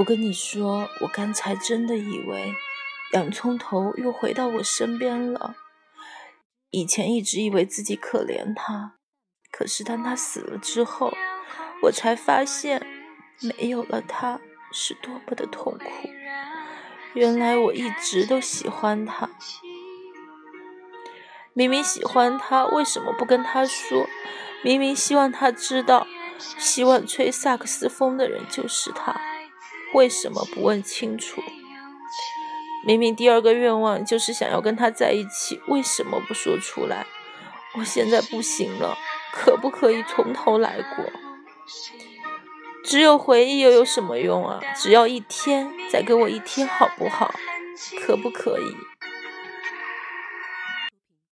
我跟你说，我刚才真的以为洋葱头又回到我身边了。以前一直以为自己可怜他，可是当他死了之后，我才发现没有了他是多么的痛苦。原来我一直都喜欢他，明明喜欢他，为什么不跟他说？明明希望他知道，希望吹萨克斯风的人就是他。为什么不问清楚？明明第二个愿望就是想要跟他在一起，为什么不说出来？我现在不行了，可不可以从头来过？只有回忆又有什么用啊？只要一天，再给我一天好不好？可不可以？